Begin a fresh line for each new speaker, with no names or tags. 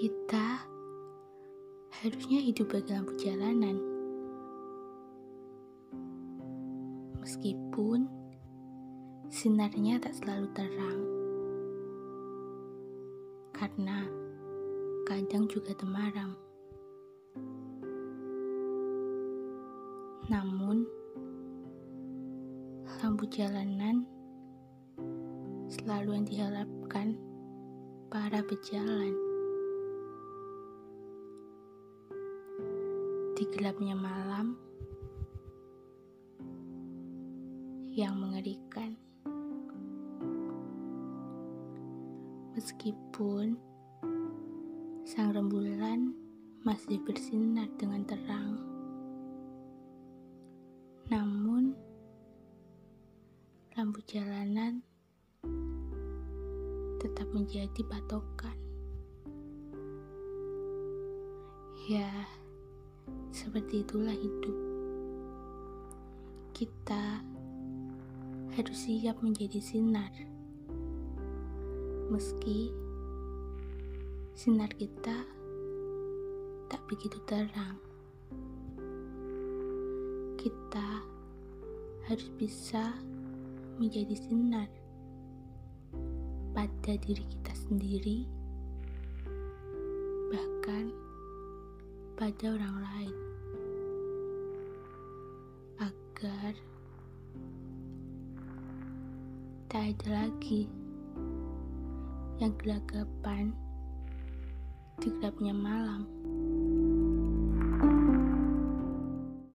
Kita harusnya hidup bagi lampu jalanan. Meskipun sinarnya tak selalu terang. Karena kadang juga temaram. Namun, lampu jalanan selalu yang diharapkan para pejalan. Di gelapnya malam yang mengerikan. Meskipun sang rembulan masih bersinar dengan terang. Namun, lampu jalanan tetap menjadi patokan. Ya, seperti itulah hidup. Kita harus siap menjadi sinar. Meski sinar kita tak begitu terang. Kita harus bisa menjadi sinar pada diri kita sendiri, bahkan pada orang lain, agar tak ada lagi yang gelagapan di gelapnya malam.